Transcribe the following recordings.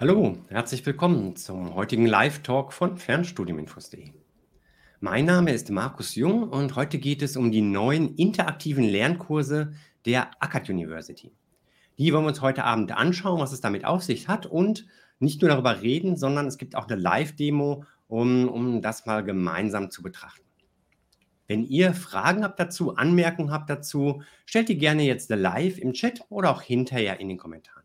Hallo, herzlich willkommen zum heutigen Live-Talk von Fernstudiuminfos.de. Mein Name ist Markus Jung und heute geht es um die neuen interaktiven Lernkurse der Akkad University. Die wollen wir uns heute Abend anschauen, was es damit auf sich hat und nicht nur darüber reden, sondern es gibt auch eine Live-Demo, um, um das mal gemeinsam zu betrachten. Wenn ihr Fragen habt dazu, Anmerkungen habt dazu, stellt die gerne jetzt live im Chat oder auch hinterher in den Kommentaren.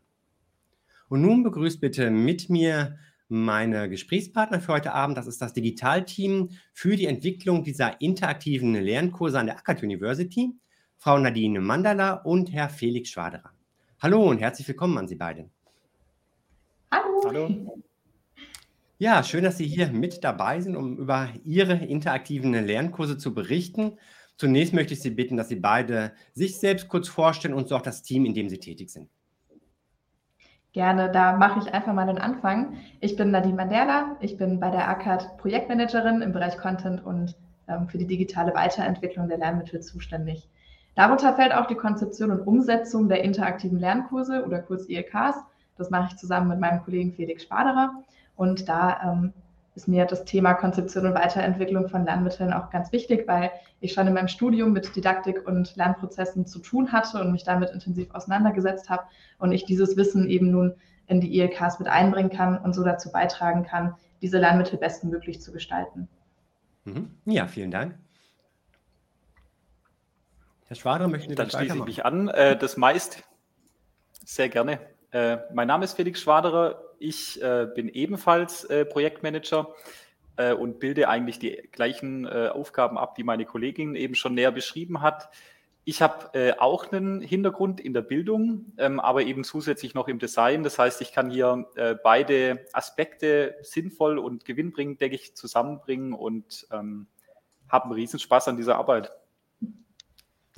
Und nun begrüßt bitte mit mir meine Gesprächspartner für heute Abend. Das ist das Digitalteam für die Entwicklung dieser interaktiven Lernkurse an der Akkad University, Frau Nadine Mandala und Herr Felix Schwaderer. Hallo und herzlich willkommen an Sie beide. Hallo. Hallo. Ja, schön, dass Sie hier mit dabei sind, um über Ihre interaktiven Lernkurse zu berichten. Zunächst möchte ich Sie bitten, dass Sie beide sich selbst kurz vorstellen und so auch das Team, in dem Sie tätig sind. Gerne, da mache ich einfach mal den Anfang. Ich bin Nadine Mandela, ich bin bei der ACAD Projektmanagerin im Bereich Content und ähm, für die digitale Weiterentwicklung der Lernmittel zuständig. Darunter fällt auch die Konzeption und Umsetzung der interaktiven Lernkurse oder kurz ILKs. Das mache ich zusammen mit meinem Kollegen Felix Spaderer und da ähm, ist mir das Thema Konzeption und Weiterentwicklung von Lernmitteln auch ganz wichtig, weil ich schon in meinem Studium mit Didaktik und Lernprozessen zu tun hatte und mich damit intensiv auseinandergesetzt habe und ich dieses Wissen eben nun in die ILKs mit einbringen kann und so dazu beitragen kann, diese Lernmittel bestmöglich zu gestalten. Mhm. Ja, vielen Dank. Herr Schwader, möchten Sie Dann schließe ich mich an. Äh, das meist sehr gerne. Äh, mein Name ist Felix Schwaderer. Ich äh, bin ebenfalls äh, Projektmanager äh, und bilde eigentlich die gleichen äh, Aufgaben ab, die meine Kollegin eben schon näher beschrieben hat. Ich habe äh, auch einen Hintergrund in der Bildung, ähm, aber eben zusätzlich noch im Design. Das heißt, ich kann hier beide Aspekte sinnvoll und gewinnbringend, denke ich, zusammenbringen und ähm, habe einen Riesenspaß an dieser Arbeit.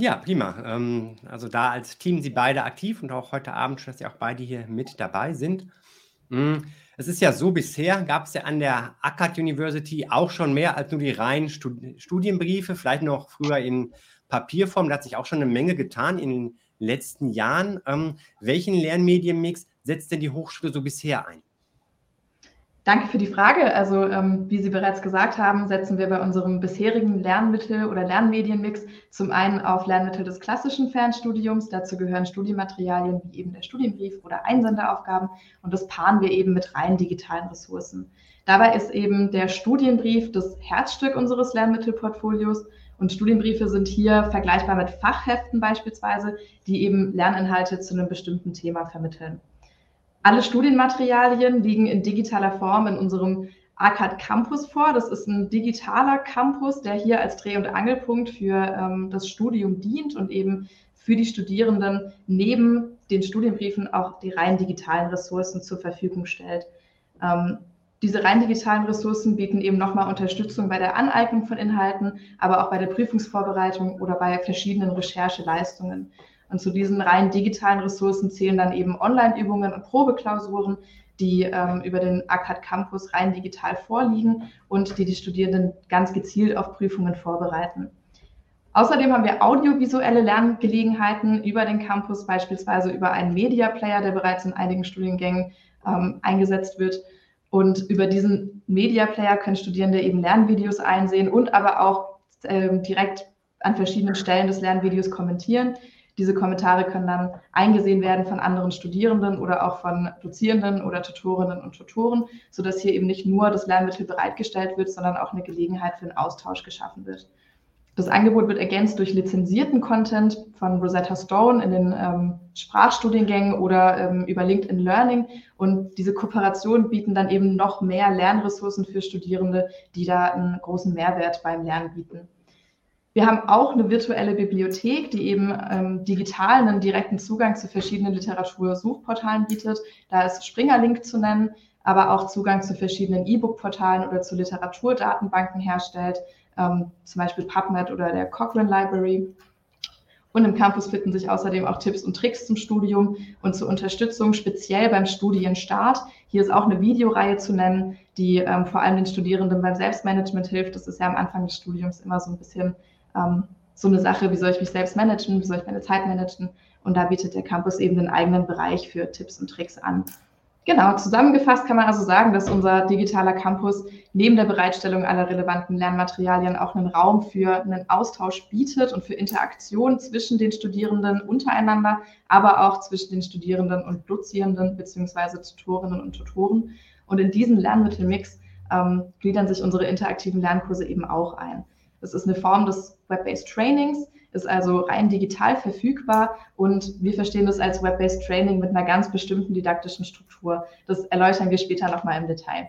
Ja, prima. Ähm, also da als Team Sie beide aktiv und auch heute Abend, dass Sie auch beide hier mit dabei sind. Hm, es ist ja so, bisher gab es ja an der Akkad University auch schon mehr als nur die reinen Studienbriefe, vielleicht noch früher in Papierform. Da hat sich auch schon eine Menge getan in den letzten Jahren. Ähm, welchen Lernmedienmix setzt denn die Hochschule so bisher ein? Danke für die Frage. Also ähm, wie Sie bereits gesagt haben, setzen wir bei unserem bisherigen Lernmittel- oder Lernmedienmix zum einen auf Lernmittel des klassischen Fernstudiums. Dazu gehören Studienmaterialien wie eben der Studienbrief oder Einsenderaufgaben und das paaren wir eben mit rein digitalen Ressourcen. Dabei ist eben der Studienbrief das Herzstück unseres Lernmittelportfolios und Studienbriefe sind hier vergleichbar mit Fachheften beispielsweise, die eben Lerninhalte zu einem bestimmten Thema vermitteln. Alle Studienmaterialien liegen in digitaler Form in unserem ACAD Campus vor. Das ist ein digitaler Campus, der hier als Dreh- und Angelpunkt für ähm, das Studium dient und eben für die Studierenden neben den Studienbriefen auch die rein digitalen Ressourcen zur Verfügung stellt. Ähm, diese rein digitalen Ressourcen bieten eben nochmal Unterstützung bei der Aneignung von Inhalten, aber auch bei der Prüfungsvorbereitung oder bei verschiedenen Rechercheleistungen. Und zu diesen rein digitalen Ressourcen zählen dann eben Online-Übungen und Probeklausuren, die ähm, über den ACAD Campus rein digital vorliegen und die die Studierenden ganz gezielt auf Prüfungen vorbereiten. Außerdem haben wir audiovisuelle Lerngelegenheiten über den Campus, beispielsweise über einen Media Player, der bereits in einigen Studiengängen ähm, eingesetzt wird. Und über diesen Media Player können Studierende eben Lernvideos einsehen und aber auch ähm, direkt an verschiedenen Stellen des Lernvideos kommentieren. Diese Kommentare können dann eingesehen werden von anderen Studierenden oder auch von Dozierenden oder Tutorinnen und Tutoren, sodass hier eben nicht nur das Lernmittel bereitgestellt wird, sondern auch eine Gelegenheit für den Austausch geschaffen wird. Das Angebot wird ergänzt durch lizenzierten Content von Rosetta Stone in den ähm, Sprachstudiengängen oder ähm, über LinkedIn Learning. Und diese Kooperationen bieten dann eben noch mehr Lernressourcen für Studierende, die da einen großen Mehrwert beim Lernen bieten. Wir haben auch eine virtuelle Bibliothek, die eben ähm, digital einen direkten Zugang zu verschiedenen Literatursuchportalen bietet. Da ist Springer Link zu nennen, aber auch Zugang zu verschiedenen E-Book-Portalen oder zu Literaturdatenbanken herstellt, ähm, zum Beispiel PubMed oder der Cochrane Library. Und im Campus finden sich außerdem auch Tipps und Tricks zum Studium und zur Unterstützung, speziell beim Studienstart. Hier ist auch eine Videoreihe zu nennen, die ähm, vor allem den Studierenden beim Selbstmanagement hilft. Das ist ja am Anfang des Studiums immer so ein bisschen ähm, so eine Sache, wie soll ich mich selbst managen, wie soll ich meine Zeit managen. Und da bietet der Campus eben den eigenen Bereich für Tipps und Tricks an. Genau, zusammengefasst kann man also sagen, dass unser digitaler Campus neben der Bereitstellung aller relevanten Lernmaterialien auch einen Raum für einen Austausch bietet und für Interaktion zwischen den Studierenden untereinander, aber auch zwischen den Studierenden und Dozierenden bzw. Tutorinnen und Tutoren. Und in diesen Lernmittelmix ähm, gliedern sich unsere interaktiven Lernkurse eben auch ein. Es ist eine Form des Web-Based Trainings, ist also rein digital verfügbar und wir verstehen das als Web-Based Training mit einer ganz bestimmten didaktischen Struktur. Das erläutern wir später nochmal im Detail.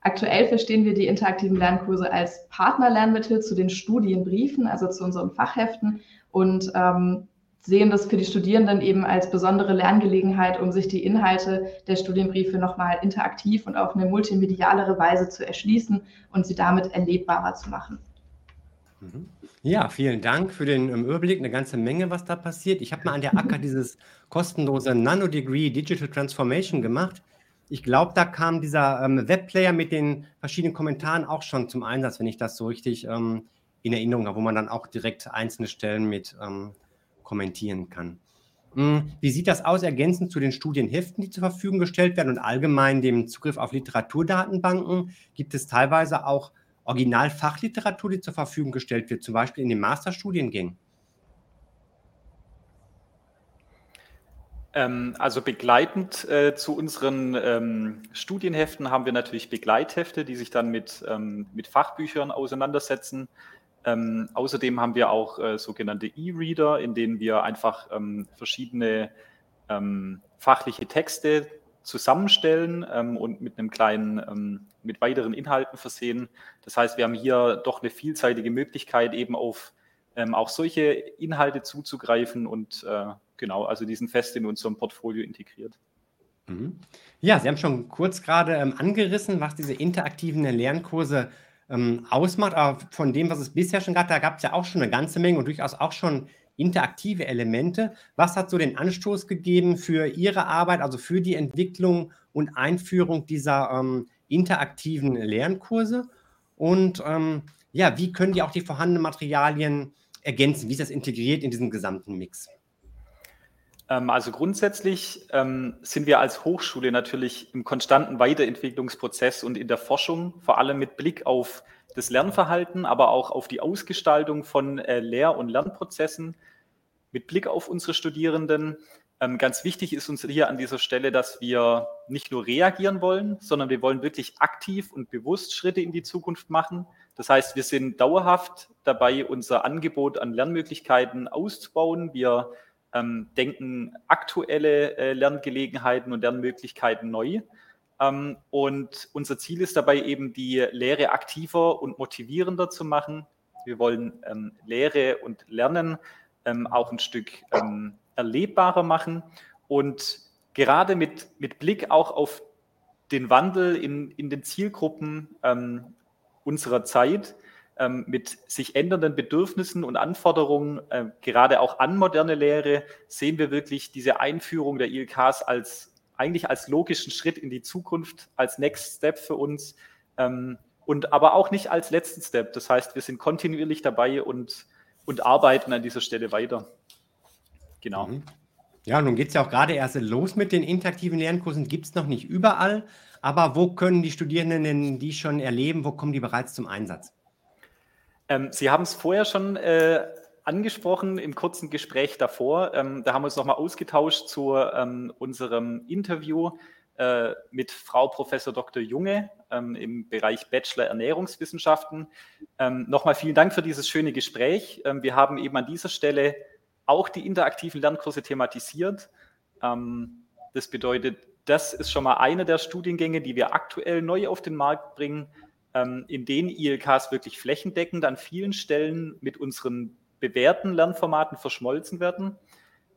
Aktuell verstehen wir die interaktiven Lernkurse als Partnerlernmittel zu den Studienbriefen, also zu unseren Fachheften und ähm, sehen das für die Studierenden eben als besondere Lerngelegenheit, um sich die Inhalte der Studienbriefe nochmal interaktiv und auf eine multimedialere Weise zu erschließen und sie damit erlebbarer zu machen. Mhm. Ja, vielen Dank für den ähm, Überblick. Eine ganze Menge, was da passiert. Ich habe mal an der ACKA dieses kostenlose Nano-Degree Digital Transformation gemacht. Ich glaube, da kam dieser ähm, Webplayer mit den verschiedenen Kommentaren auch schon zum Einsatz, wenn ich das so richtig ähm, in Erinnerung habe, wo man dann auch direkt einzelne Stellen mit ähm, kommentieren kann. Hm, wie sieht das aus, ergänzend zu den Studienheften, die zur Verfügung gestellt werden und allgemein dem Zugriff auf Literaturdatenbanken? Gibt es teilweise auch Originalfachliteratur, die zur Verfügung gestellt wird, zum Beispiel in den Masterstudiengängen? Ähm, also begleitend äh, zu unseren ähm, Studienheften haben wir natürlich Begleithefte, die sich dann mit, ähm, mit Fachbüchern auseinandersetzen. Ähm, außerdem haben wir auch äh, sogenannte E-Reader, in denen wir einfach ähm, verschiedene ähm, fachliche Texte zusammenstellen ähm, und mit einem kleinen, ähm, mit weiteren Inhalten versehen. Das heißt, wir haben hier doch eine vielseitige Möglichkeit, eben auf ähm, auch solche Inhalte zuzugreifen und äh, genau, also diesen fest in unserem Portfolio integriert. Mhm. Ja, Sie haben schon kurz gerade ähm, angerissen, was diese interaktiven Lernkurse ähm, ausmacht, aber von dem, was es bisher schon gab, da gab es ja auch schon eine ganze Menge und durchaus auch schon interaktive Elemente. Was hat so den Anstoß gegeben für Ihre Arbeit, also für die Entwicklung und Einführung dieser ähm, interaktiven Lernkurse? Und ähm, ja, wie können die auch die vorhandenen Materialien ergänzen? Wie ist das integriert in diesen gesamten Mix? Ähm, also grundsätzlich ähm, sind wir als Hochschule natürlich im konstanten Weiterentwicklungsprozess und in der Forschung, vor allem mit Blick auf das Lernverhalten, aber auch auf die Ausgestaltung von äh, Lehr- und Lernprozessen mit Blick auf unsere Studierenden. Ähm, ganz wichtig ist uns hier an dieser Stelle, dass wir nicht nur reagieren wollen, sondern wir wollen wirklich aktiv und bewusst Schritte in die Zukunft machen. Das heißt, wir sind dauerhaft dabei, unser Angebot an Lernmöglichkeiten auszubauen. Wir ähm, denken aktuelle äh, Lerngelegenheiten und Lernmöglichkeiten neu. Ähm, und unser Ziel ist dabei eben, die Lehre aktiver und motivierender zu machen. Wir wollen ähm, Lehre und Lernen ähm, auch ein Stück ähm, erlebbarer machen und gerade mit, mit Blick auch auf den Wandel in, in den Zielgruppen ähm, unserer Zeit, ähm, mit sich ändernden Bedürfnissen und Anforderungen, äh, gerade auch an moderne Lehre, sehen wir wirklich diese Einführung der ILKs als eigentlich als logischen Schritt in die Zukunft, als Next Step für uns ähm, und aber auch nicht als letzten Step. Das heißt, wir sind kontinuierlich dabei und, und arbeiten an dieser Stelle weiter. Genau. Mhm. Ja, nun geht es ja auch gerade erst los mit den interaktiven Lernkursen. Gibt es noch nicht überall, aber wo können die Studierenden die schon erleben? Wo kommen die bereits zum Einsatz? Ähm, Sie haben es vorher schon äh, angesprochen im kurzen Gespräch davor. Ähm, da haben wir uns nochmal ausgetauscht zu ähm, unserem Interview äh, mit Frau Professor Dr. Junge ähm, im Bereich Bachelor Ernährungswissenschaften. Ähm, nochmal vielen Dank für dieses schöne Gespräch. Ähm, wir haben eben an dieser Stelle auch die interaktiven Lernkurse thematisiert. Das bedeutet, das ist schon mal einer der Studiengänge, die wir aktuell neu auf den Markt bringen, in denen ILKs wirklich flächendeckend an vielen Stellen mit unseren bewährten Lernformaten verschmolzen werden.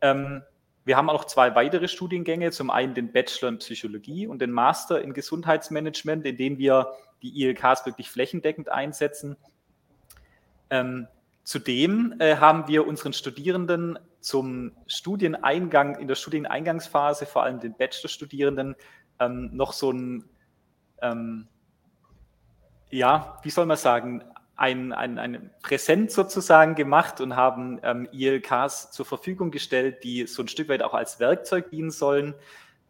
Ähm, wir haben auch zwei weitere Studiengänge, zum einen den Bachelor in Psychologie und den Master in Gesundheitsmanagement, in denen wir die ILKs wirklich flächendeckend einsetzen. Ähm, zudem äh, haben wir unseren Studierenden zum Studieneingang, in der Studieneingangsphase, vor allem den Bachelorstudierenden, ähm, noch so ein, ähm, ja, wie soll man sagen, ein, ein, ein Präsent sozusagen gemacht und haben ähm, ILKs zur Verfügung gestellt, die so ein Stück weit auch als Werkzeug dienen sollen,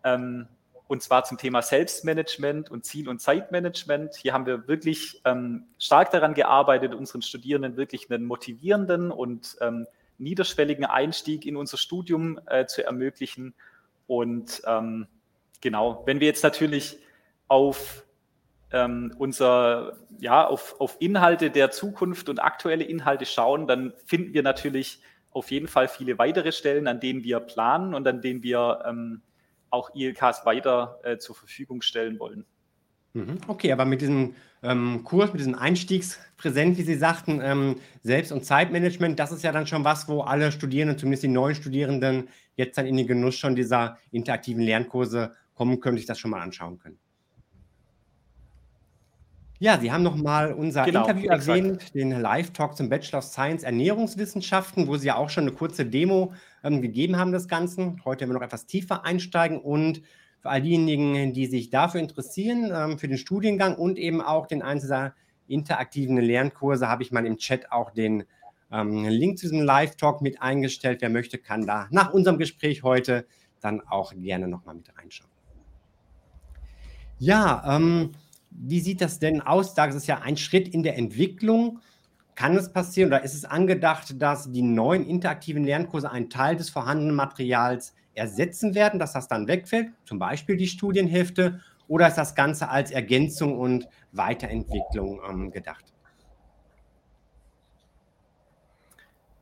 ähm, und zwar zum Thema Selbstmanagement und Ziel- und Zeitmanagement. Hier haben wir wirklich ähm, stark daran gearbeitet, unseren Studierenden wirklich einen motivierenden und ähm, niederschwelligen Einstieg in unser Studium äh, zu ermöglichen. Und ähm, genau, wenn wir jetzt natürlich auf ähm, unser, ja, auf, auf Inhalte der Zukunft und aktuelle Inhalte schauen, dann finden wir natürlich auf jeden Fall viele weitere Stellen, an denen wir planen und an denen wir ähm, auch ILKs weiter äh, zur Verfügung stellen wollen. Mhm. Okay, aber mit diesem ähm, Kurs, mit diesem Einstiegspräsent, wie Sie sagten, ähm, Selbst- und Zeitmanagement, das ist ja dann schon was, wo alle Studierenden, zumindest die neuen Studierenden, jetzt dann in den Genuss schon dieser interaktiven Lernkurse kommen können, sich das schon mal anschauen können. Ja, Sie haben nochmal unser genau, Interview exakt. erwähnt, den Live-Talk zum Bachelor of Science Ernährungswissenschaften, wo Sie ja auch schon eine kurze Demo ähm, gegeben haben des Ganzen. Heute werden wir noch etwas tiefer einsteigen und für all diejenigen, die sich dafür interessieren, ähm, für den Studiengang und eben auch den einzelnen interaktiven Lernkurse, habe ich mal im Chat auch den ähm, Link zu diesem Live-Talk mit eingestellt. Wer möchte, kann da nach unserem Gespräch heute dann auch gerne nochmal mit reinschauen. Ja, ähm, wie sieht das denn aus? Das ist ja ein Schritt in der Entwicklung. Kann es passieren oder ist es angedacht, dass die neuen interaktiven Lernkurse einen Teil des vorhandenen Materials ersetzen werden, dass das dann wegfällt, zum Beispiel die Studienhefte, oder ist das Ganze als Ergänzung und Weiterentwicklung ähm, gedacht?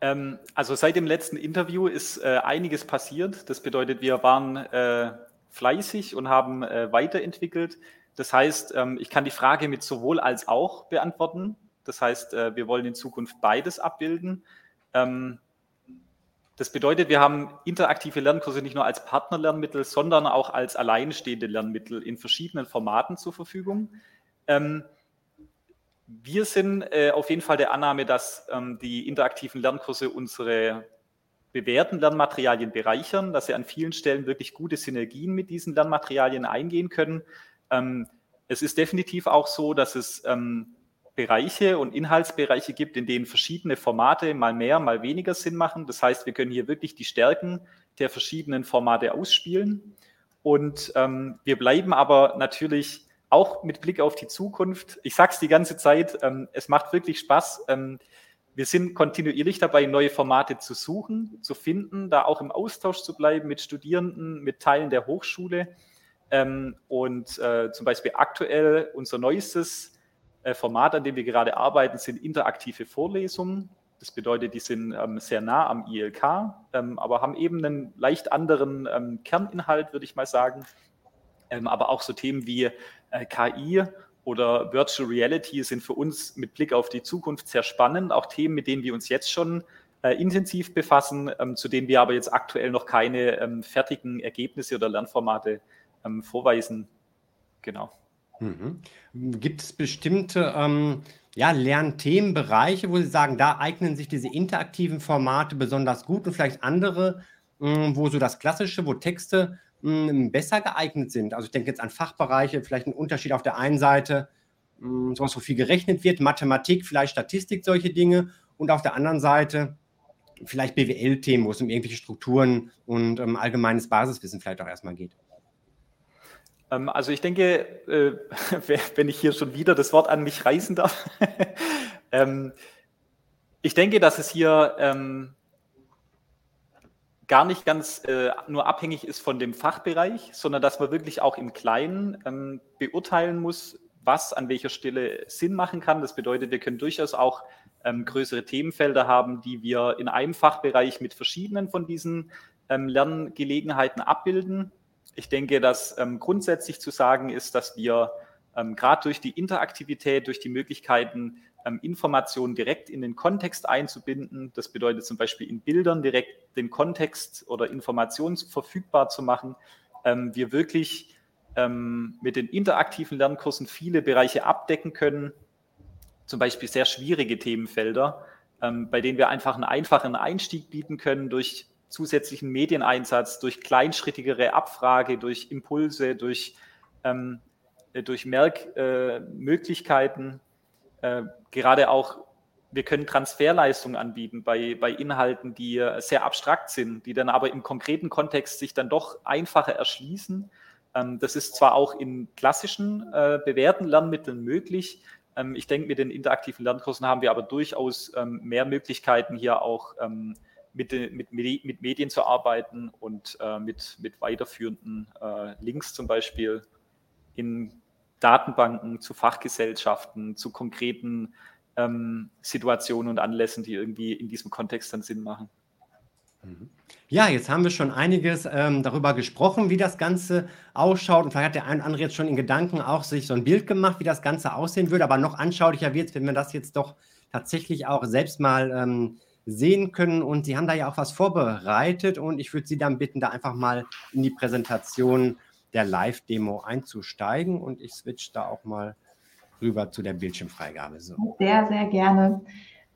Ähm, also seit dem letzten Interview ist äh, einiges passiert. Das bedeutet, wir waren äh, fleißig und haben äh, weiterentwickelt. Das heißt, ähm, ich kann die Frage mit sowohl als auch beantworten. Das heißt, äh, wir wollen in Zukunft beides abbilden. Ähm, das bedeutet, wir haben interaktive Lernkurse nicht nur als Partnerlernmittel, sondern auch als alleinstehende Lernmittel in verschiedenen Formaten zur Verfügung. Ähm, wir sind äh, auf jeden Fall der Annahme, dass die interaktiven Lernkurse unsere bewährten Lernmaterialien bereichern, dass sie an vielen Stellen wirklich gute Synergien mit diesen Lernmaterialien eingehen können es ist definitiv auch so, dass es ähm, Bereiche und Inhaltsbereiche gibt, in denen verschiedene Formate mal mehr, mal weniger Sinn machen. Das heißt, wir können hier wirklich die Stärken der verschiedenen Formate ausspielen. Und ähm, wir bleiben aber natürlich auch mit Blick auf die Zukunft. Ich sage es die ganze Zeit, ähm, es macht wirklich Spaß. Ähm, wir sind kontinuierlich dabei, neue Formate zu suchen, zu finden, da auch im Austausch zu bleiben mit Studierenden, mit Teilen der Hochschule. Ähm, und äh, zum Beispiel aktuell unser neuestes äh, Format, an dem wir gerade arbeiten, sind interaktive Vorlesungen. Das bedeutet, die sind ähm, sehr nah am ILK, ähm, aber haben eben einen leicht anderen ähm, Kerninhalt, würde ich mal sagen. Ähm, aber auch so Themen wie äh, KI oder Virtual Reality sind für uns mit Blick auf die Zukunft sehr spannend. Auch Themen, mit denen wir uns jetzt schon äh, intensiv befassen, ähm, zu denen wir aber jetzt aktuell noch keine fertigen Ergebnisse oder Lernformate ähm, vorweisen. Genau. Mhm. Gibt es bestimmte ähm, ja, Lernthemenbereiche, wo Sie sagen, da eignen sich diese interaktiven Formate besonders gut und vielleicht andere, ähm, wo so das Klassische, wo Texte ähm, besser geeignet sind? Also ich denke jetzt an Fachbereiche, vielleicht ein Unterschied auf der einen Seite, ähm, sowas, wo viel gerechnet wird, Mathematik, vielleicht Statistik, solche Dinge und auf der anderen Seite vielleicht BWL-Themen, wo es um irgendwelche Strukturen und ähm, allgemeines Basiswissen vielleicht auch erstmal geht. Ähm, also ich denke, äh, wenn ich hier schon wieder das Wort an mich reißen darf, ähm, ich denke, dass es hier ähm, gar nicht ganz äh, nur abhängig ist von dem Fachbereich, sondern dass man wirklich auch im Kleinen beurteilen muss, was an welcher Stelle Sinn machen kann. Das bedeutet, wir können durchaus auch größere Themenfelder haben, die wir in einem Fachbereich mit verschiedenen von diesen Lerngelegenheiten abbilden ich denke, dass ähm, grundsätzlich zu sagen ist, dass wir ähm, gerade durch die Interaktivität, durch die Möglichkeiten, ähm, Informationen direkt in den Kontext einzubinden, das bedeutet zum Beispiel in Bildern direkt den Kontext oder Informationen verfügbar zu machen, ähm, wir wirklich ähm, mit den interaktiven Lernkursen viele Bereiche abdecken können, zum Beispiel sehr schwierige Themenfelder, ähm, bei denen wir einfach einen einfachen Einstieg bieten können durch zusätzlichen Medieneinsatz, durch kleinschrittigere Abfrage, durch Impulse, durch, ähm, äh, durch Merkmöglichkeiten. Äh, äh, gerade auch, wir können Transferleistungen anbieten bei, bei Inhalten, die äh, sehr abstrakt sind, die dann aber im konkreten Kontext sich dann doch einfacher erschließen. Ähm, das ist zwar auch in klassischen äh, bewährten Lernmitteln möglich. Ähm, ich denke, mit den interaktiven Lernkursen haben wir aber durchaus ähm, mehr Möglichkeiten, hier auch ähm, mit, mit, mit, Medien zu arbeiten und äh, mit, mit weiterführenden äh, Links zum Beispiel in Datenbanken zu Fachgesellschaften, zu konkreten ähm, Situationen und Anlässen, die irgendwie in diesem Kontext dann Sinn machen. Mhm. Ja, jetzt haben wir schon einiges ähm, darüber gesprochen, wie das Ganze ausschaut. Und vielleicht hat der ein oder andere jetzt schon in Gedanken auch sich so ein Bild gemacht, wie das Ganze aussehen würde. Aber noch anschaulicher wird es, wenn wir das jetzt doch tatsächlich auch selbst mal ähm, sehen können. Und Sie haben da ja auch was vorbereitet. Und ich würde Sie dann bitten, da einfach mal in die Präsentation der Live-Demo einzusteigen. Und ich switch da auch mal rüber zu der Bildschirmfreigabe. So. Sehr, sehr gerne.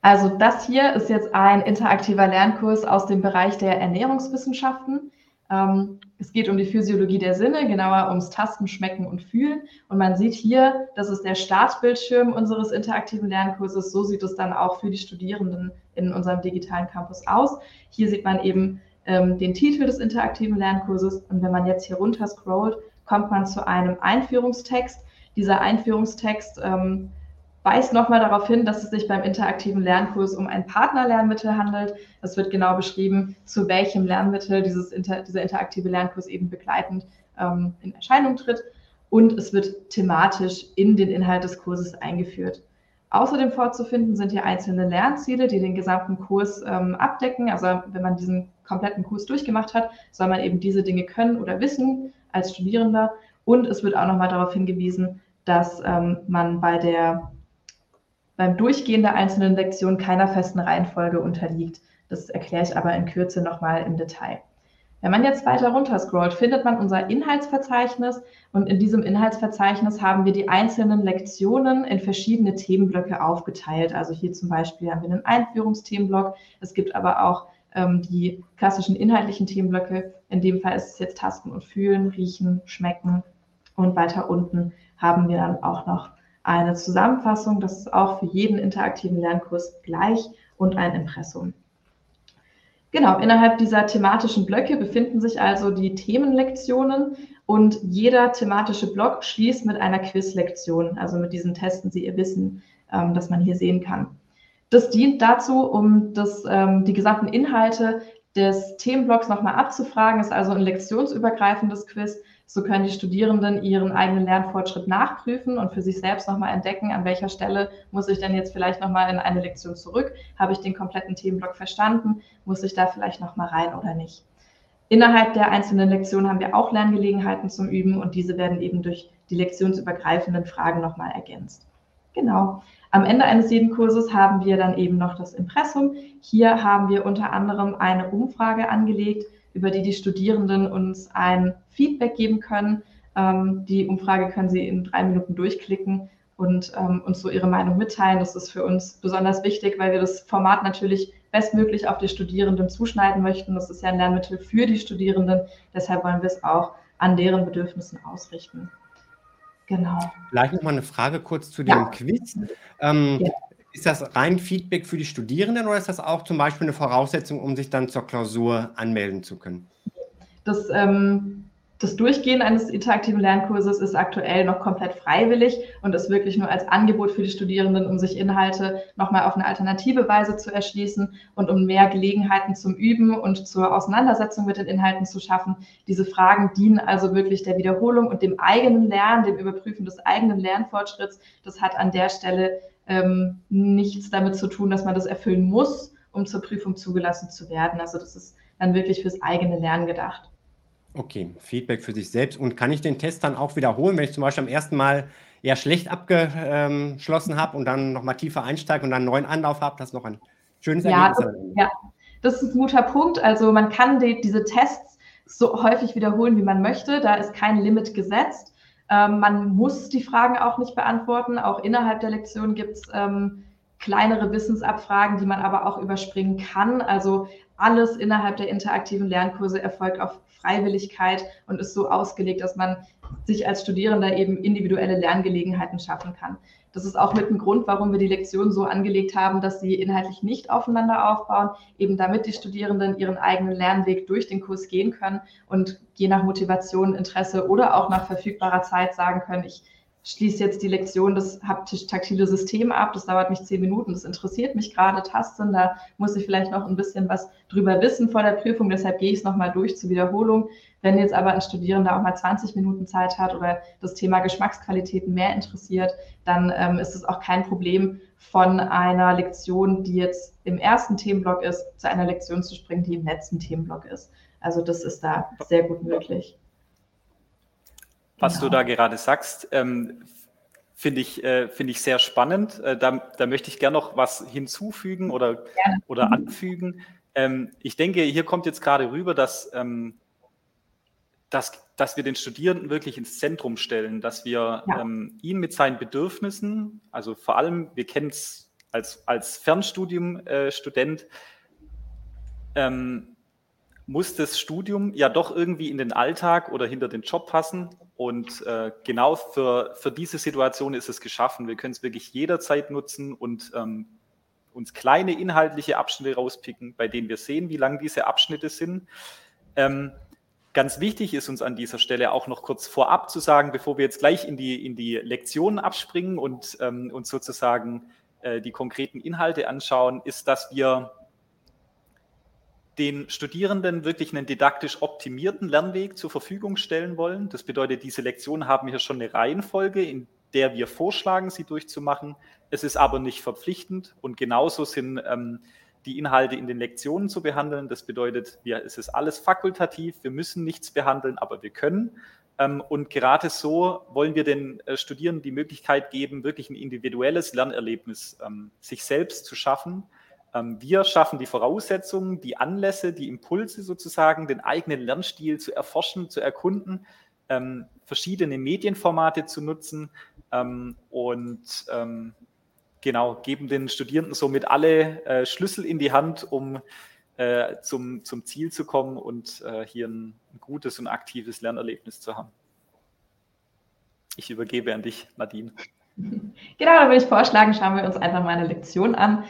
Also das hier ist jetzt ein interaktiver Lernkurs aus dem Bereich der Ernährungswissenschaften. Ähm, es geht um die Physiologie der Sinne, genauer ums Tasten, Schmecken und Fühlen. Und man sieht hier, das ist der Startbildschirm unseres interaktiven Lernkurses. So sieht es dann auch für die Studierenden in unserem digitalen Campus aus. Hier sieht man eben ähm, den Titel des interaktiven Lernkurses. Und wenn man jetzt hier runter scrollt, kommt man zu einem Einführungstext. Dieser Einführungstext ähm, weist nochmal darauf hin, dass es sich beim interaktiven Lernkurs um ein Partnerlernmittel handelt. Es wird genau beschrieben, zu welchem Lernmittel dieses inter, dieser interaktive Lernkurs eben begleitend ähm, in Erscheinung tritt. Und es wird thematisch in den Inhalt des Kurses eingeführt. Außerdem vorzufinden sind hier einzelne Lernziele, die den gesamten Kurs ähm, abdecken. Also wenn man diesen kompletten Kurs durchgemacht hat, soll man eben diese Dinge können oder wissen als Studierender. Und es wird auch nochmal darauf hingewiesen, dass ähm, man bei der beim Durchgehen der einzelnen Lektionen keiner festen Reihenfolge unterliegt. Das erkläre ich aber in Kürze nochmal im Detail. Wenn man jetzt weiter runter scrollt, findet man unser Inhaltsverzeichnis und in diesem Inhaltsverzeichnis haben wir die einzelnen Lektionen in verschiedene Themenblöcke aufgeteilt. Also hier zum Beispiel haben wir einen Einführungsthemenblock. Es gibt aber auch ähm, die klassischen inhaltlichen Themenblöcke. In dem Fall ist es jetzt Tasten und Fühlen, Riechen, Schmecken und weiter unten haben wir dann auch noch eine Zusammenfassung, das ist auch für jeden interaktiven Lernkurs gleich und ein Impressum. Genau, innerhalb dieser thematischen Blöcke befinden sich also die Themenlektionen und jeder thematische Block schließt mit einer Quizlektion, also mit diesen Testen Sie Ihr Wissen, ähm, das man hier sehen kann. Das dient dazu, um das, ähm, die gesamten Inhalte des Themenblocks nochmal abzufragen, ist also ein lektionsübergreifendes Quiz, so können die Studierenden ihren eigenen Lernfortschritt nachprüfen und für sich selbst nochmal entdecken, an welcher Stelle muss ich denn jetzt vielleicht nochmal in eine Lektion zurück? Habe ich den kompletten Themenblock verstanden? Muss ich da vielleicht nochmal rein oder nicht? Innerhalb der einzelnen Lektionen haben wir auch Lerngelegenheiten zum Üben und diese werden eben durch die lektionsübergreifenden Fragen nochmal ergänzt. Genau. Am Ende eines jeden Kurses haben wir dann eben noch das Impressum. Hier haben wir unter anderem eine Umfrage angelegt, über die die Studierenden uns ein Feedback geben können. Ähm, die Umfrage können Sie in drei Minuten durchklicken und ähm, uns so Ihre Meinung mitteilen. Das ist für uns besonders wichtig, weil wir das Format natürlich bestmöglich auf die Studierenden zuschneiden möchten. Das ist ja ein Lernmittel für die Studierenden. Deshalb wollen wir es auch an deren Bedürfnissen ausrichten. Genau. Vielleicht nochmal eine Frage kurz zu dem ja. Quiz. Ähm, ja. Ist das rein Feedback für die Studierenden oder ist das auch zum Beispiel eine Voraussetzung, um sich dann zur Klausur anmelden zu können? Das, ähm, das Durchgehen eines interaktiven Lernkurses ist aktuell noch komplett freiwillig und ist wirklich nur als Angebot für die Studierenden, um sich Inhalte nochmal auf eine alternative Weise zu erschließen und um mehr Gelegenheiten zum Üben und zur Auseinandersetzung mit den Inhalten zu schaffen. Diese Fragen dienen also wirklich der Wiederholung und dem eigenen Lernen, dem Überprüfen des eigenen Lernfortschritts. Das hat an der Stelle ähm, nichts damit zu tun, dass man das erfüllen muss, um zur Prüfung zugelassen zu werden. Also das ist dann wirklich fürs eigene Lernen gedacht. Okay, Feedback für sich selbst. Und kann ich den Test dann auch wiederholen, wenn ich zum Beispiel am ersten Mal eher schlecht abgeschlossen habe und dann nochmal tiefer einsteige und dann einen neuen Anlauf habe, das ist noch ein schönes ja, Ergebnis. Das, ja, das ist ein guter Punkt. Also man kann die, diese Tests so häufig wiederholen, wie man möchte. Da ist kein Limit gesetzt. Ähm, man muss die Fragen auch nicht beantworten. Auch innerhalb der Lektion gibt es ähm, kleinere Wissensabfragen, die man aber auch überspringen kann. Also alles innerhalb der interaktiven Lernkurse erfolgt auf Freiwilligkeit und ist so ausgelegt, dass man sich als Studierender eben individuelle Lerngelegenheiten schaffen kann. Das ist auch mit ein Grund, warum wir die Lektionen so angelegt haben, dass sie inhaltlich nicht aufeinander aufbauen, eben damit die Studierenden ihren eigenen Lernweg durch den Kurs gehen können und je nach Motivation, Interesse oder auch nach verfügbarer Zeit sagen können, ich schließe jetzt die Lektion des haptisch-taktile System ab. Das dauert mich zehn Minuten. Das interessiert mich gerade. Tasten, da muss ich vielleicht noch ein bisschen was drüber wissen vor der Prüfung. Deshalb gehe ich es nochmal durch zur Wiederholung. Wenn jetzt aber ein Studierender auch mal 20 Minuten Zeit hat oder das Thema Geschmacksqualitäten mehr interessiert, dann ähm, ist es auch kein Problem, von einer Lektion, die jetzt im ersten Themenblock ist, zu einer Lektion zu springen, die im letzten Themenblock ist. Also das ist da sehr gut möglich was genau. du da gerade sagst, ähm, finde ich, äh, find ich sehr spannend. Äh, da, da möchte ich gerne noch was hinzufügen oder, oder anfügen. Ähm, ich denke, hier kommt jetzt gerade rüber, dass, ähm, dass, dass wir den Studierenden wirklich ins Zentrum stellen, dass wir ja. ähm, ihn mit seinen Bedürfnissen, also vor allem, wir kennen es als, als Fernstudium-Student, äh, muss das Studium ja doch irgendwie in den Alltag oder hinter den Job passen. Und äh, genau für, für diese Situation ist es geschaffen. Wir können es wirklich jederzeit nutzen und ähm, uns kleine inhaltliche Abschnitte rauspicken, bei denen wir sehen, wie lang diese Abschnitte sind. Ähm, ganz wichtig ist uns an dieser Stelle auch noch kurz vorab zu sagen, bevor wir jetzt gleich in die, in die Lektionen abspringen und ähm, uns sozusagen äh, die konkreten Inhalte anschauen, ist, dass wir den Studierenden wirklich einen didaktisch optimierten Lernweg zur Verfügung stellen wollen. Das bedeutet, diese Lektionen haben hier schon eine Reihenfolge, in der wir vorschlagen, sie durchzumachen. Es ist aber nicht verpflichtend und genauso sind ähm, die Inhalte in den Lektionen zu behandeln. Das bedeutet, wir, es ist alles fakultativ, wir müssen nichts behandeln, aber wir können. Ähm, und gerade so wollen wir den äh, Studierenden die Möglichkeit geben, wirklich ein individuelles Lernerlebnis ähm, sich selbst zu schaffen wir schaffen die Voraussetzungen, die Anlässe, die Impulse sozusagen, den eigenen Lernstil zu erforschen, zu erkunden, ähm, verschiedene Medienformate zu nutzen ähm, und genau, geben den Studierenden somit alle äh, Schlüssel in die Hand, um äh, zum, zum Ziel zu kommen und äh, hier ein, ein gutes und aktives Lernerlebnis zu haben. Ich übergebe an dich, Nadine. Genau, da würde ich vorschlagen, schauen wir uns einfach mal eine Lektion an.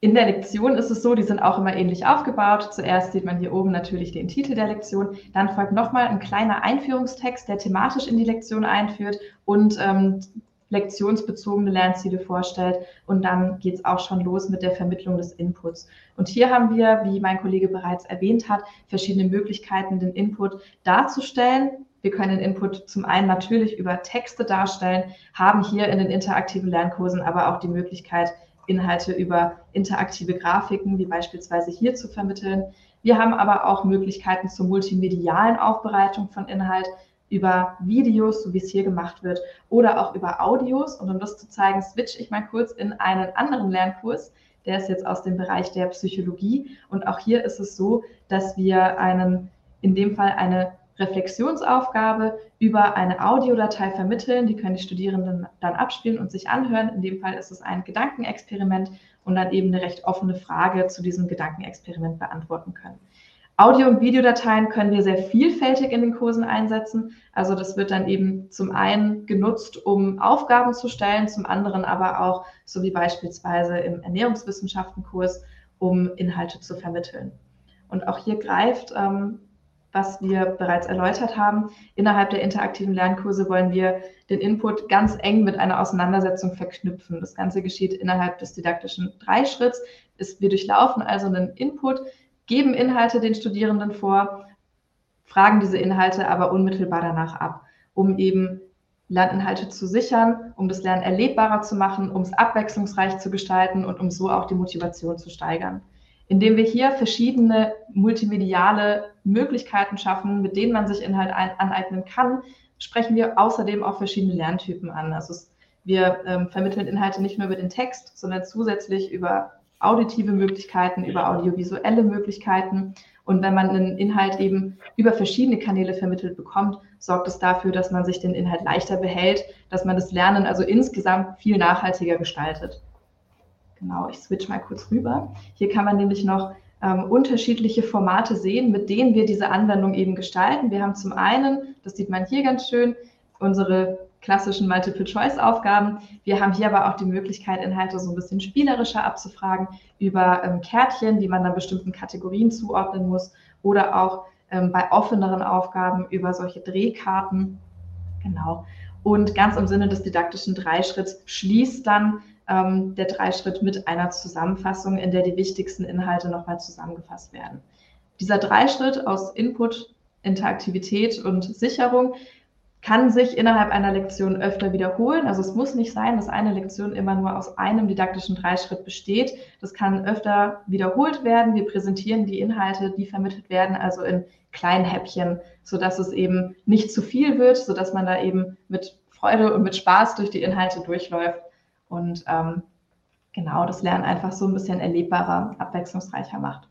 In der Lektion ist es so, die sind auch immer ähnlich aufgebaut. Zuerst sieht man hier oben natürlich den Titel der Lektion, dann folgt nochmal ein kleiner Einführungstext, der thematisch in die Lektion einführt und ähm, lektionsbezogene Lernziele vorstellt. Und dann geht es auch schon los mit der Vermittlung des Inputs. Und hier haben wir, wie mein Kollege bereits erwähnt hat, verschiedene Möglichkeiten, den Input darzustellen. Wir können den Input zum einen natürlich über Texte darstellen, haben hier in den interaktiven Lernkursen aber auch die Möglichkeit, Inhalte über interaktive Grafiken, wie beispielsweise hier zu vermitteln. Wir haben aber auch Möglichkeiten zur multimedialen Aufbereitung von Inhalt über Videos, so wie es hier gemacht wird, oder auch über Audios. Und um das zu zeigen, switch ich mal kurz in einen anderen Lernkurs. Der ist jetzt aus dem Bereich der Psychologie. Und auch hier ist es so, dass wir einen, in dem Fall eine Reflexionsaufgabe über eine Audiodatei vermitteln. Die können die Studierenden dann abspielen und sich anhören. In dem Fall ist es ein Gedankenexperiment und dann eben eine recht offene Frage zu diesem Gedankenexperiment beantworten können. Audio- und Videodateien können wir sehr vielfältig in den Kursen einsetzen. Also das wird dann eben zum einen genutzt, um Aufgaben zu stellen, zum anderen aber auch, so wie beispielsweise im Ernährungswissenschaftenkurs, um Inhalte zu vermitteln. Und auch hier greift ähm, was wir bereits erläutert haben. Innerhalb der interaktiven Lernkurse wollen wir den Input ganz eng mit einer Auseinandersetzung verknüpfen. Das Ganze geschieht innerhalb des didaktischen Dreischritts. wir durchlaufen also einen Input, geben Inhalte den Studierenden vor, fragen diese Inhalte aber unmittelbar danach ab, um eben Lerninhalte zu sichern, um das Lernen erlebbarer zu machen, um es abwechslungsreich zu gestalten und um so auch die Motivation zu steigern indem wir hier verschiedene multimediale Möglichkeiten schaffen, mit denen man sich Inhalt aneignen kann, sprechen wir außerdem auch verschiedene Lerntypen an. Also es, wir ähm, vermitteln Inhalte nicht nur über den Text, sondern zusätzlich über auditive Möglichkeiten, über audiovisuelle Möglichkeiten. Und wenn man einen Inhalt eben über verschiedene Kanäle vermittelt bekommt, sorgt es dafür, dass man sich den Inhalt leichter behält, dass man das Lernen also insgesamt viel nachhaltiger gestaltet. Genau, ich switch mal kurz rüber. Hier kann man nämlich noch ähm, unterschiedliche Formate sehen, mit denen wir diese Anwendung eben gestalten. Wir haben zum einen, das sieht man hier ganz schön, unsere klassischen Multiple-Choice-Aufgaben. Wir haben hier aber auch die Möglichkeit, Inhalte so ein bisschen spielerischer abzufragen über ähm, Kärtchen, die man dann bestimmten Kategorien zuordnen muss oder auch ähm, bei offeneren Aufgaben über solche Drehkarten. Genau. Und ganz im Sinne des didaktischen Dreischritts schließt dann ähm, der Dreischritt mit einer Zusammenfassung, in der die wichtigsten Inhalte nochmal zusammengefasst werden. Dieser Dreischritt aus Input, Interaktivität und Sicherung kann sich innerhalb einer Lektion öfter wiederholen. Also es muss nicht sein, dass eine Lektion immer nur aus einem didaktischen Dreischritt besteht. Das kann öfter wiederholt werden. Wir präsentieren die Inhalte, die vermittelt werden, also in kleinen Häppchen, sodass es eben nicht zu viel wird, sodass man da eben mit Freude und mit Spaß durch die Inhalte durchläuft und ähm, genau das Lernen einfach so ein bisschen erlebbarer, abwechslungsreicher macht.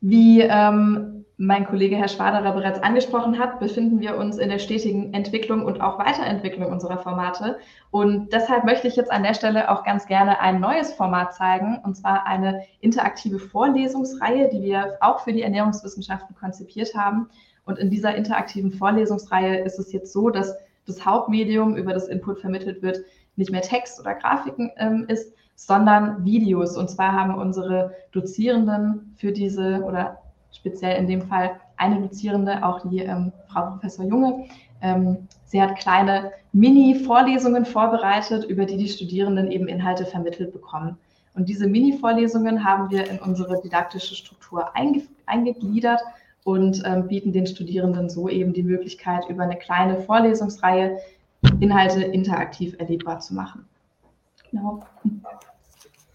Wie ähm, mein Kollege Herr Schwaderer bereits angesprochen hat, befinden wir uns in der stetigen Entwicklung und auch Weiterentwicklung unserer Formate. Und deshalb möchte ich jetzt an der Stelle auch ganz gerne ein neues Format zeigen, und zwar eine interaktive Vorlesungsreihe, die wir auch für die Ernährungswissenschaften konzipiert haben. Und in dieser interaktiven Vorlesungsreihe ist es jetzt so, dass das Hauptmedium, über das Input vermittelt wird, nicht mehr Text oder Grafiken ähm, ist, sondern Videos. Und zwar haben unsere Dozierenden für diese oder speziell in dem Fall eine Dozierende, auch die ähm, Frau Professor Junge. Ähm, sie hat kleine Mini-Vorlesungen vorbereitet, über die die Studierenden eben Inhalte vermittelt bekommen. Und diese Mini-Vorlesungen haben wir in unsere didaktische Struktur einge eingegliedert und ähm, bieten den Studierenden so eben die Möglichkeit, über eine kleine Vorlesungsreihe Inhalte interaktiv erlebbar zu machen. Genau.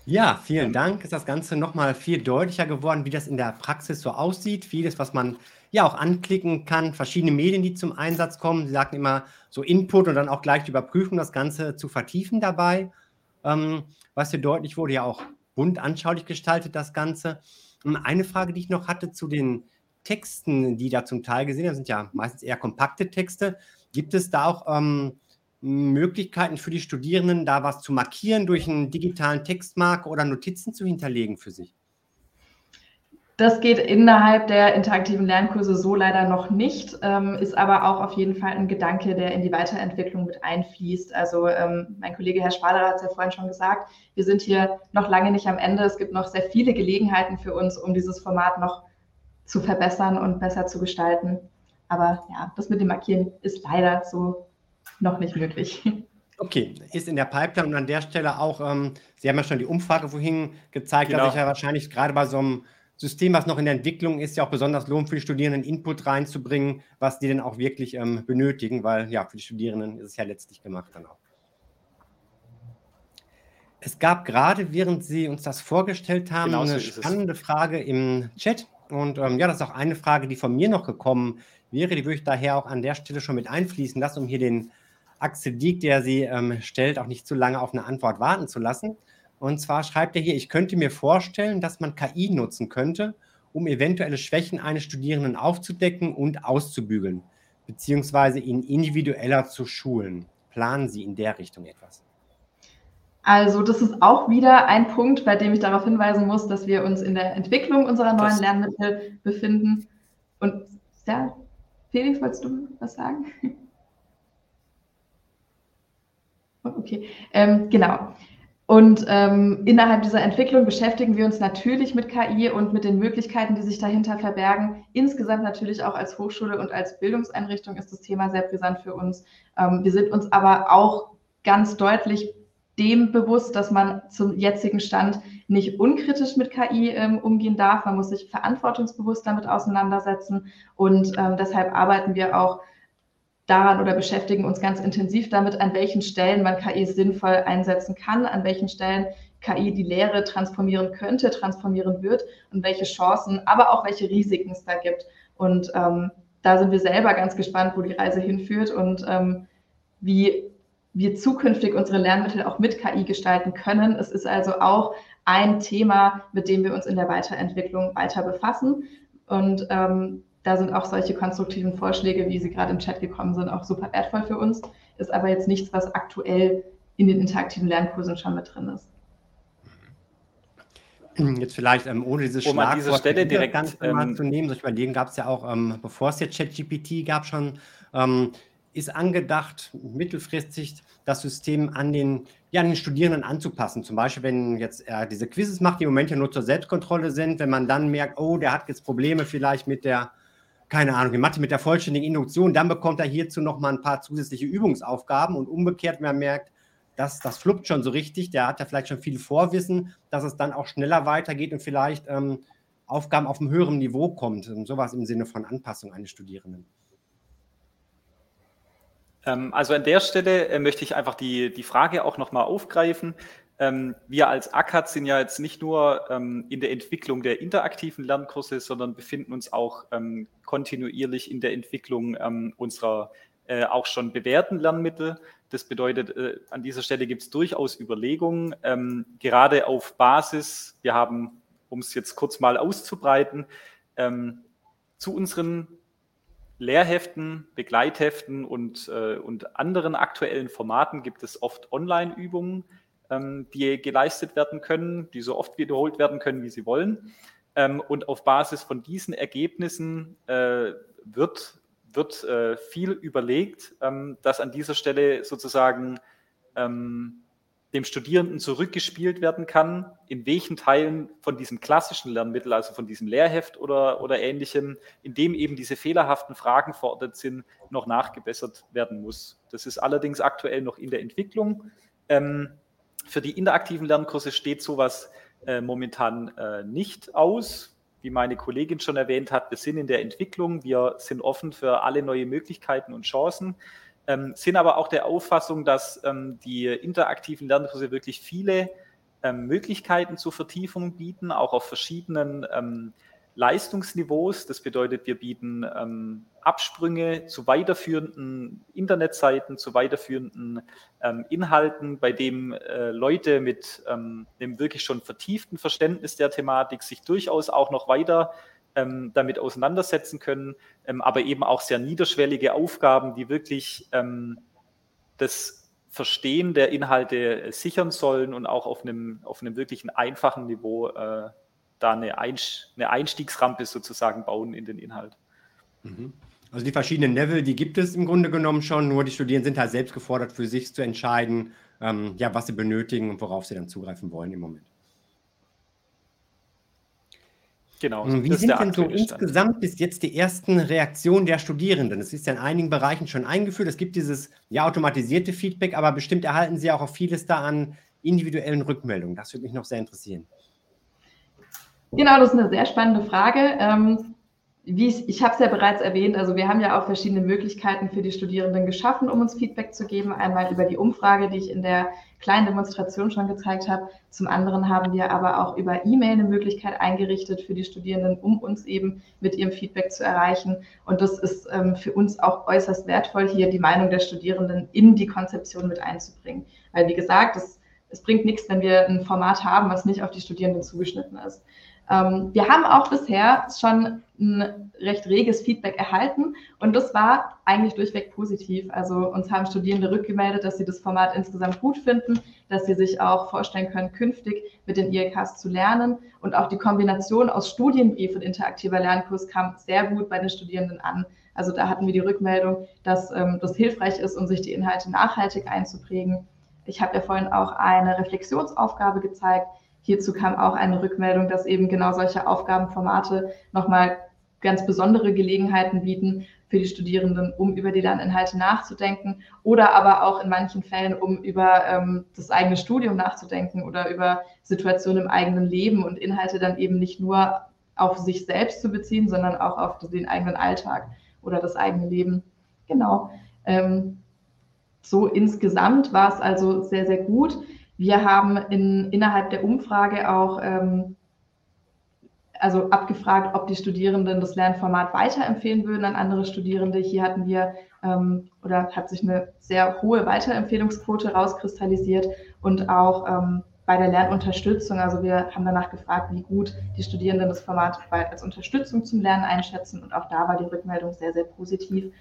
Ja, vielen Dank. Ist das Ganze nochmal viel deutlicher geworden, wie das in der Praxis so aussieht. Vieles, was man ja auch anklicken kann, verschiedene Medien, die zum Einsatz kommen. Sie sagten immer so Input und dann auch gleich die Überprüfung, das Ganze zu vertiefen dabei. Ähm, was hier deutlich wurde, ja auch bunt anschaulich gestaltet, das Ganze. Ähm, eine Frage, die ich noch hatte zu den Texten, die da zum Teil gesehen haben, sind ja meistens eher kompakte Texte. Gibt es da auch ähm, Möglichkeiten für die Studierenden, da was zu markieren durch einen digitalen Textmarker oder Notizen zu hinterlegen für sich? Das geht innerhalb der interaktiven Lernkurse so leider noch nicht, ähm, ist aber auch auf jeden Fall ein Gedanke, der in die Weiterentwicklung mit einfließt. Also ähm, mein Kollege Herr Spaderer hat es ja vorhin schon gesagt, wir sind hier noch lange nicht am Ende. Es gibt noch sehr viele Gelegenheiten für uns, um dieses Format noch zu verbessern und besser zu gestalten. Aber ja, das mit dem Markieren ist leider so noch nicht möglich. Okay, ist in der Pipeline und an der Stelle auch, ähm, Sie haben ja schon die Umfrage vorhin gezeigt, genau. dass sich ja wahrscheinlich gerade bei so einem System, was noch in der Entwicklung ist, ja auch besonders lohnt, für die Studierenden Input reinzubringen, was die denn auch wirklich ähm, benötigen, weil ja, für die Studierenden ist es ja letztlich gemacht dann auch. Es gab gerade, während Sie uns das vorgestellt haben, genau so eine spannende Frage im Chat. Und ähm, ja, das ist auch eine Frage, die von mir noch gekommen wäre. Die würde ich daher auch an der Stelle schon mit einfließen lassen, um hier den Axel Dieck, der sie ähm, stellt, auch nicht zu lange auf eine Antwort warten zu lassen. Und zwar schreibt er hier, ich könnte mir vorstellen, dass man KI nutzen könnte, um eventuelle Schwächen eines Studierenden aufzudecken und auszubügeln, beziehungsweise ihn individueller zu schulen. Planen Sie in der Richtung etwas? Also das ist auch wieder ein Punkt, bei dem ich darauf hinweisen muss, dass wir uns in der Entwicklung unserer neuen das Lernmittel befinden. Und ja, Felix, wolltest du was sagen? Okay, ähm, genau. Und ähm, innerhalb dieser Entwicklung beschäftigen wir uns natürlich mit KI und mit den Möglichkeiten, die sich dahinter verbergen. Insgesamt natürlich auch als Hochschule und als Bildungseinrichtung ist das Thema sehr brisant für uns. Ähm, wir sind uns aber auch ganz deutlich dem bewusst, dass man zum jetzigen Stand nicht unkritisch mit KI ähm, umgehen darf. Man muss sich verantwortungsbewusst damit auseinandersetzen. Und ähm, deshalb arbeiten wir auch daran oder beschäftigen uns ganz intensiv damit, an welchen Stellen man KI sinnvoll einsetzen kann, an welchen Stellen KI die Lehre transformieren könnte, transformieren wird und welche Chancen, aber auch welche Risiken es da gibt. Und ähm, da sind wir selber ganz gespannt, wo die Reise hinführt und ähm, wie wir zukünftig unsere Lernmittel auch mit KI gestalten können. Es ist also auch ein Thema, mit dem wir uns in der Weiterentwicklung weiter befassen. Und ähm, da sind auch solche konstruktiven Vorschläge, wie sie gerade im Chat gekommen sind, auch super wertvoll für uns. Ist aber jetzt nichts, was aktuell in den interaktiven Lernkursen schon mit drin ist. jetzt vielleicht ähm, ohne dieses um Schlagwort an dieser Stelle direkt ganz ähm, zu nehmen, soll ich überlegen, gab es ja auch, ähm, bevor es jetzt ChatGPT gab, schon, ähm, ist angedacht, mittelfristig das System an den, ja, an den Studierenden anzupassen. Zum Beispiel, wenn jetzt er diese Quizzes macht, die im Moment ja nur zur Selbstkontrolle sind, wenn man dann merkt, oh, der hat jetzt Probleme vielleicht mit der, keine Ahnung, in Mathe mit der vollständigen Induktion, dann bekommt er hierzu nochmal ein paar zusätzliche Übungsaufgaben und umgekehrt, wenn man merkt, das, das fluppt schon so richtig, der hat ja vielleicht schon viel Vorwissen, dass es dann auch schneller weitergeht und vielleicht ähm, Aufgaben auf einem höheren Niveau kommt. Und sowas im Sinne von Anpassung eines Studierenden. Ähm, also an der Stelle äh, möchte ich einfach die, die Frage auch nochmal aufgreifen. Ähm, wir als ACAD sind ja jetzt nicht nur ähm, in der Entwicklung der interaktiven Lernkurse, sondern befinden uns auch kontinuierlich in der Entwicklung unserer äh, auch schon bewährten Lernmittel. Das bedeutet, äh, an dieser Stelle gibt es durchaus Überlegungen, gerade auf Basis, wir haben, um es jetzt kurz mal auszubreiten, zu unseren Lehrheften, Begleitheften und, äh, und anderen aktuellen Formaten gibt es oft Online-Übungen, ähm, die geleistet werden können, die so oft wiederholt werden können, wie sie wollen. Ähm, und auf Basis von diesen Ergebnissen äh, wird wird äh, viel überlegt, ähm, dass an dieser Stelle sozusagen ähm, dem Studierenden zurückgespielt werden kann, in welchen Teilen von diesem klassischen Lernmittel, also von diesem Lehrheft oder, oder ähnlichem, in dem eben diese fehlerhaften Fragen verortet sind, noch nachgebessert werden muss. Das ist allerdings aktuell noch in der Entwicklung. Ähm, für die interaktiven Lernkurse steht sowas äh, momentan äh, nicht aus wie meine Kollegin schon erwähnt hat, wir sind in der Entwicklung, wir sind offen für alle neue Möglichkeiten und Chancen, ähm, sind aber auch der Auffassung, dass ähm, die interaktiven Lernkurse wirklich viele ähm, Möglichkeiten zur Vertiefung bieten, auch auf verschiedenen ähm, Leistungsniveaus. Das bedeutet, wir bieten ähm, Absprünge zu weiterführenden Internetseiten, zu weiterführenden ähm, Inhalten, bei dem äh, Leute mit einem wirklich schon vertieften Verständnis der Thematik sich durchaus auch noch weiter ähm, damit auseinandersetzen können, ähm, aber eben auch sehr niederschwellige Aufgaben, die wirklich ähm, das Verstehen der Inhalte sichern sollen und auch auf einem, auf einem wirklichen einfachen Niveau äh, da eine, Einstiegsrampe sozusagen bauen in den Inhalt. Mhm. Also die verschiedenen Level, die gibt es im Grunde genommen schon, nur die Studierenden sind halt selbst gefordert, für sich zu entscheiden, ähm, ja, was sie benötigen und worauf sie dann zugreifen wollen im Moment. Genau. Wie sind denn so insgesamt bis jetzt die ersten Reaktionen der Studierenden? Es ist ja in einigen Bereichen schon eingeführt. Es gibt dieses ja automatisierte Feedback, aber bestimmt erhalten Sie auch auf vieles da an individuellen Rückmeldungen. Das würde mich noch sehr interessieren. Genau, das ist eine sehr spannende Frage. Ähm, wie ich, ich habe es ja bereits erwähnt, also wir haben ja auch verschiedene Möglichkeiten für die Studierenden geschaffen, um uns Feedback zu geben. Einmal über die Umfrage, die ich in der kleinen Demonstration schon gezeigt habe. Zum anderen haben wir aber auch über E-Mail eine Möglichkeit eingerichtet für die Studierenden, um uns eben mit ihrem Feedback zu erreichen. Und das ist ähm, für uns auch äußerst wertvoll, hier die Meinung der Studierenden in die Konzeption mit einzubringen. Weil, wie gesagt, es, es bringt nichts, wenn wir ein Format haben, was nicht auf die Studierenden zugeschnitten ist. Ähm, wir haben auch bisher schon ein recht reges Feedback erhalten und das war eigentlich durchweg positiv. Also uns haben Studierende rückgemeldet, dass sie das Format insgesamt gut finden, dass sie sich auch vorstellen können, künftig mit den ILKs zu lernen und auch die Kombination aus Studienbrief und interaktiver Lernkurs kam sehr gut bei den Studierenden an. Also da hatten wir die Rückmeldung, dass ähm, das hilfreich ist, um sich die Inhalte nachhaltig einzuprägen. Ich habe ja vorhin auch eine Reflexionsaufgabe gezeigt, Hierzu kam auch eine Rückmeldung, dass eben genau solche Aufgabenformate nochmal ganz besondere Gelegenheiten bieten für die Studierenden, um über die Lerninhalte nachzudenken oder aber auch in manchen Fällen, um über ähm, das eigene Studium nachzudenken oder über Situationen im eigenen Leben und Inhalte dann eben nicht nur auf sich selbst zu beziehen, sondern auch auf den eigenen Alltag oder das eigene Leben. Genau. Ähm, so insgesamt war es also sehr, sehr gut. Wir haben in, innerhalb der Umfrage auch ähm, also abgefragt, ob die Studierenden das Lernformat weiterempfehlen würden an andere Studierende. Hier hatten wir ähm, oder hat sich eine sehr hohe Weiterempfehlungsquote rauskristallisiert und auch ähm, bei der Lernunterstützung. Also wir haben danach gefragt, wie gut die Studierenden das Format als Unterstützung zum Lernen einschätzen und auch da war die Rückmeldung sehr, sehr positiv.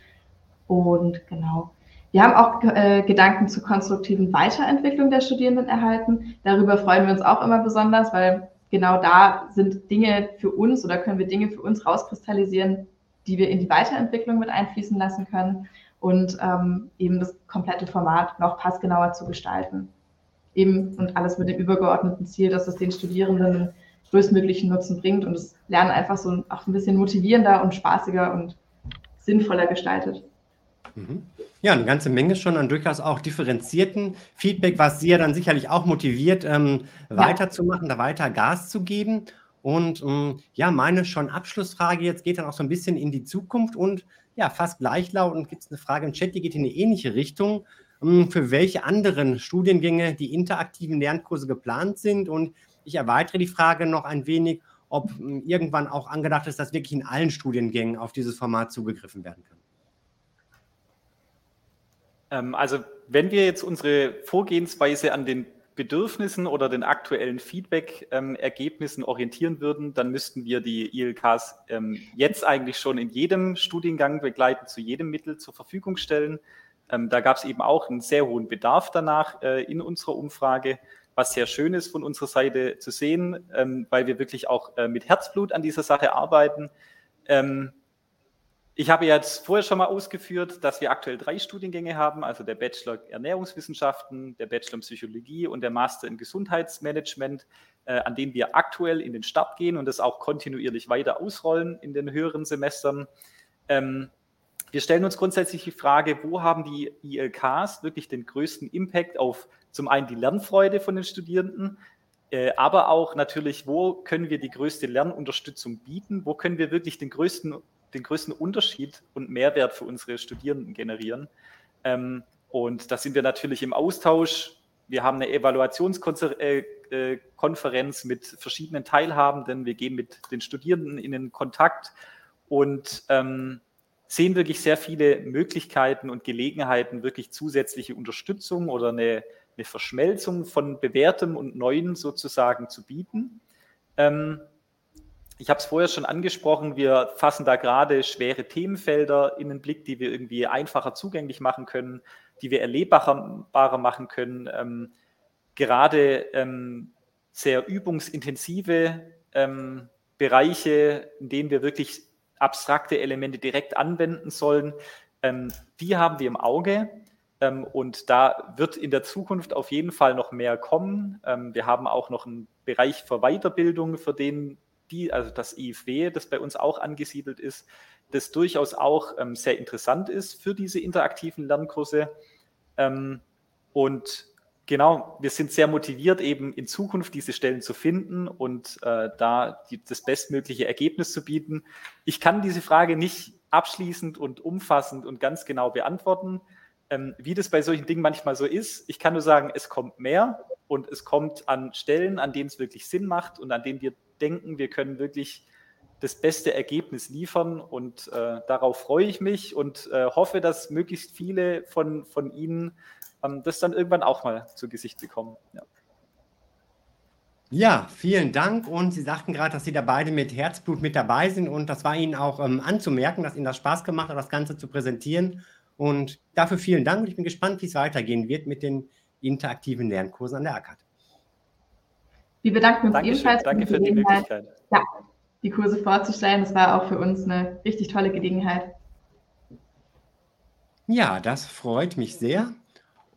Und genau, wir haben auch äh, Gedanken zur konstruktiven Weiterentwicklung der Studierenden erhalten. Darüber freuen wir uns auch immer besonders, weil genau da sind Dinge für uns oder können wir Dinge für uns rauskristallisieren, die wir in die Weiterentwicklung mit einfließen lassen können und ähm, eben das komplette Format noch passgenauer zu gestalten. Eben und alles mit dem übergeordneten Ziel, dass es den Studierenden größtmöglichen Nutzen bringt und das Lernen einfach so auch ein bisschen motivierender und spaßiger und sinnvoller gestaltet. Mhm. Ja, eine ganze Menge schon an durchaus auch differenzierten Feedback, was Sie ja dann sicherlich auch motiviert, ähm, ja. weiterzumachen, da weiter Gas zu geben. Und ähm, ja, meine schon Abschlussfrage jetzt geht dann auch so ein bisschen in die Zukunft und ja, fast gleichlautend gibt es eine Frage im Chat, die geht in eine ähnliche Richtung. Ähm, für welche anderen Studiengänge die interaktiven Lernkurse geplant sind? Und ich erweitere die Frage noch ein wenig, ob ähm, irgendwann auch angedacht ist, dass wirklich in allen Studiengängen auf dieses Format zugegriffen werden kann. Ähm, also wenn wir jetzt unsere Vorgehensweise an den Bedürfnissen oder den aktuellen Feedback-Ergebnissen ähm, orientieren würden, dann müssten wir die ILKs ähm, jetzt eigentlich schon in jedem Studiengang begleiten, zu jedem Mittel zur Verfügung stellen. Da gab es eben auch einen sehr hohen Bedarf danach äh, in unserer Umfrage, was sehr schön ist von unserer Seite zu sehen, weil wir wirklich auch äh, mit Herzblut an dieser Sache arbeiten. Ähm, ich habe jetzt vorher schon mal ausgeführt, dass wir aktuell drei Studiengänge haben, also der Bachelor Ernährungswissenschaften, der Bachelor in Psychologie und der Master in Gesundheitsmanagement, äh, an denen wir aktuell in den Start gehen und das auch kontinuierlich weiter ausrollen in den höheren Semestern. Ähm, wir stellen uns grundsätzlich die Frage, wo haben die ILKs wirklich den größten Impact auf zum einen die Lernfreude von den Studierenden, äh, aber auch natürlich, wo können wir die größte Lernunterstützung bieten, wo können wir wirklich den größten den größten Unterschied und Mehrwert für unsere Studierenden generieren. Ähm, und da sind wir natürlich im Austausch. Wir haben eine Evaluationskonferenz äh, äh, mit verschiedenen Teilhabenden. Wir gehen mit den Studierenden in den Kontakt und ähm, sehen wirklich sehr viele Möglichkeiten und Gelegenheiten, wirklich zusätzliche Unterstützung oder eine, eine Verschmelzung von Bewährtem und Neuem sozusagen zu bieten. Ähm, ich habe es vorher schon angesprochen, wir fassen da gerade schwere Themenfelder in den Blick, die wir irgendwie einfacher zugänglich machen können, die wir erlebbarer machen können. Ähm, gerade ähm, sehr übungsintensive ähm, Bereiche, in denen wir wirklich abstrakte Elemente direkt anwenden sollen, ähm, die haben wir im Auge. Ähm, und da wird in der Zukunft auf jeden Fall noch mehr kommen. Ähm, wir haben auch noch einen Bereich für Weiterbildung, für den die, also das IFW, das bei uns auch angesiedelt ist, das durchaus auch ähm, sehr interessant ist für diese interaktiven Lernkurse. Ähm, und genau, wir sind sehr motiviert, eben in Zukunft diese Stellen zu finden und äh, da die, das bestmögliche Ergebnis zu bieten. Ich kann diese Frage nicht abschließend und umfassend und ganz genau beantworten. Ähm, wie das bei solchen Dingen manchmal so ist, ich kann nur sagen, es kommt mehr und es kommt an Stellen, an denen es wirklich Sinn macht und an denen wir denken, wir können wirklich das beste Ergebnis liefern und äh, darauf freue ich mich und äh, hoffe, dass möglichst viele von, von Ihnen ähm, das dann irgendwann auch mal zu Gesicht bekommen. Ja. Ja, vielen Dank. Und Sie sagten gerade, dass Sie da beide mit Herzblut mit dabei sind. Und das war Ihnen auch ähm, anzumerken, dass Ihnen das Spaß gemacht hat, das Ganze zu präsentieren. Und dafür vielen Dank. ich bin gespannt, wie es weitergehen wird mit den interaktiven Lernkursen an der ACAD. Wir bedanken uns Dankeschön. ebenfalls Danke für die, Möglichkeit. Ja, die Kurse vorzustellen. Das war auch für uns eine richtig tolle Gelegenheit. Ja, das freut mich sehr.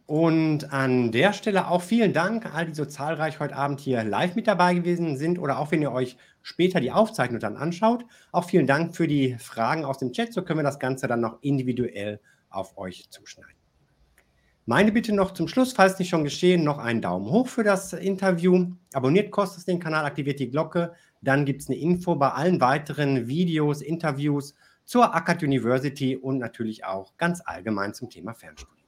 Und an der Stelle auch vielen Dank all die so zahlreich heute Abend hier live mit dabei gewesen sind oder auch wenn ihr euch später die Aufzeichnung dann anschaut. Auch vielen Dank für die Fragen aus dem Chat. So können wir das Ganze dann noch individuell auf euch zuschneiden. Meine Bitte noch zum Schluss, falls nicht schon geschehen, noch einen Daumen hoch für das Interview. Abonniert Kostas den Kanal, aktiviert die Glocke. Dann gibt es eine Info bei allen weiteren Videos, Interviews zur Akkad University und natürlich auch ganz allgemein zum Thema Fernstudium.